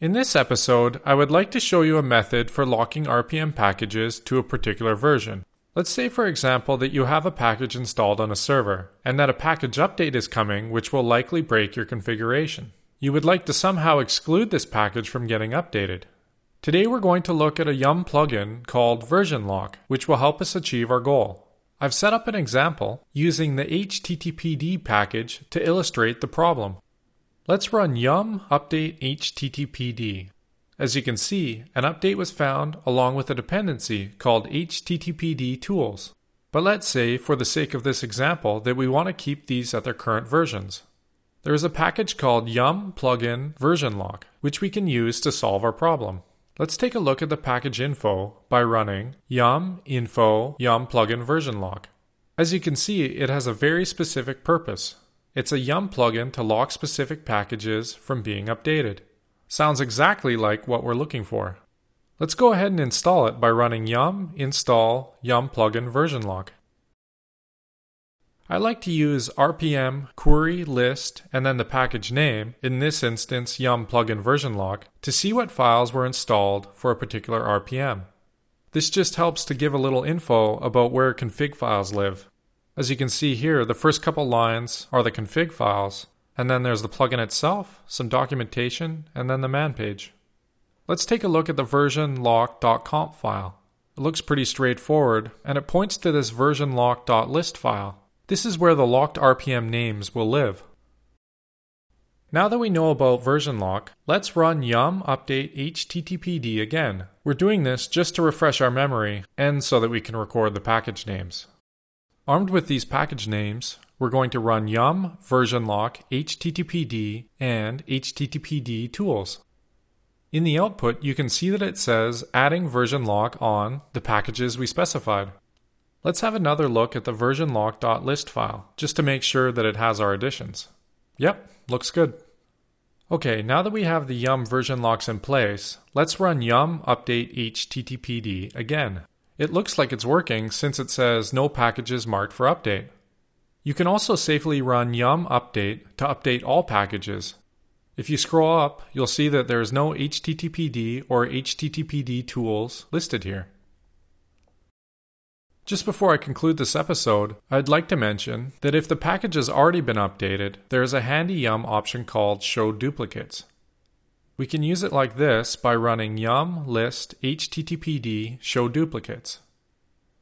In this episode, I would like to show you a method for locking RPM packages to a particular version. Let's say, for example, that you have a package installed on a server, and that a package update is coming which will likely break your configuration. You would like to somehow exclude this package from getting updated. Today we're going to look at a Yum plugin called Version Lock, which will help us achieve our goal. I've set up an example using the HTTPD package to illustrate the problem. Let's run yum update httpd. As you can see, an update was found along with a dependency called httpd tools. But let's say, for the sake of this example, that we want to keep these at their current versions. There is a package called yum plugin version lock, which we can use to solve our problem. Let's take a look at the package info by running yum info yum plugin version lock. As you can see, it has a very specific purpose. It's a Yum plugin to lock specific packages from being updated. Sounds exactly like what we're looking for. Let's go ahead and install it by running yum install yum plugin version lock. I like to use rpm query list and then the package name, in this instance yum plugin version lock, to see what files were installed for a particular RPM. This just helps to give a little info about where config files live. As you can see here, the first couple lines are the config files, and then there's the plugin itself, some documentation, and then the man page. Let's take a look at the version lock.conf file. It looks pretty straightforward, and it points to this version lock.list file. This is where the locked RPM names will live. Now that we know about version lock, let's run yum update httpd again. We're doing this just to refresh our memory and so that we can record the package names. Armed with these package names, we're going to run yum version lock httpd and httpd tools. In the output, you can see that it says adding version lock on the packages we specified. Let's have another look at the version lock.list file, just to make sure that it has our additions. Yep, looks good. Okay, now that we have the yum version locks in place, let's run yum update httpd again. It looks like it's working since it says no packages marked for update. You can also safely run yum update to update all packages. If you scroll up, you'll see that there is no HTTPD or HTTPD tools listed here. Just before I conclude this episode, I'd like to mention that if the package has already been updated, there is a handy yum option called show duplicates. We can use it like this by running yum list httpd show duplicates.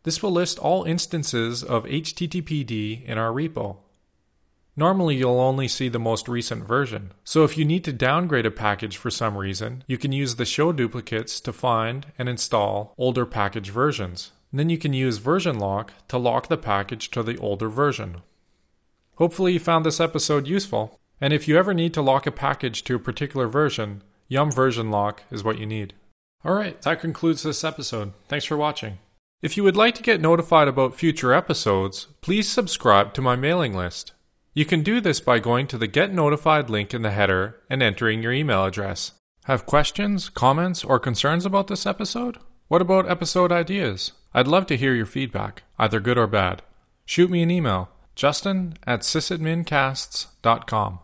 This will list all instances of httpd in our repo. Normally, you'll only see the most recent version, so if you need to downgrade a package for some reason, you can use the show duplicates to find and install older package versions. And then you can use version lock to lock the package to the older version. Hopefully, you found this episode useful. And if you ever need to lock a package to a particular version, Yum Version Lock is what you need. Alright, that concludes this episode. Thanks for watching. If you would like to get notified about future episodes, please subscribe to my mailing list. You can do this by going to the Get Notified link in the header and entering your email address. Have questions, comments, or concerns about this episode? What about episode ideas? I'd love to hear your feedback, either good or bad. Shoot me an email, justin at sysadmincasts.com.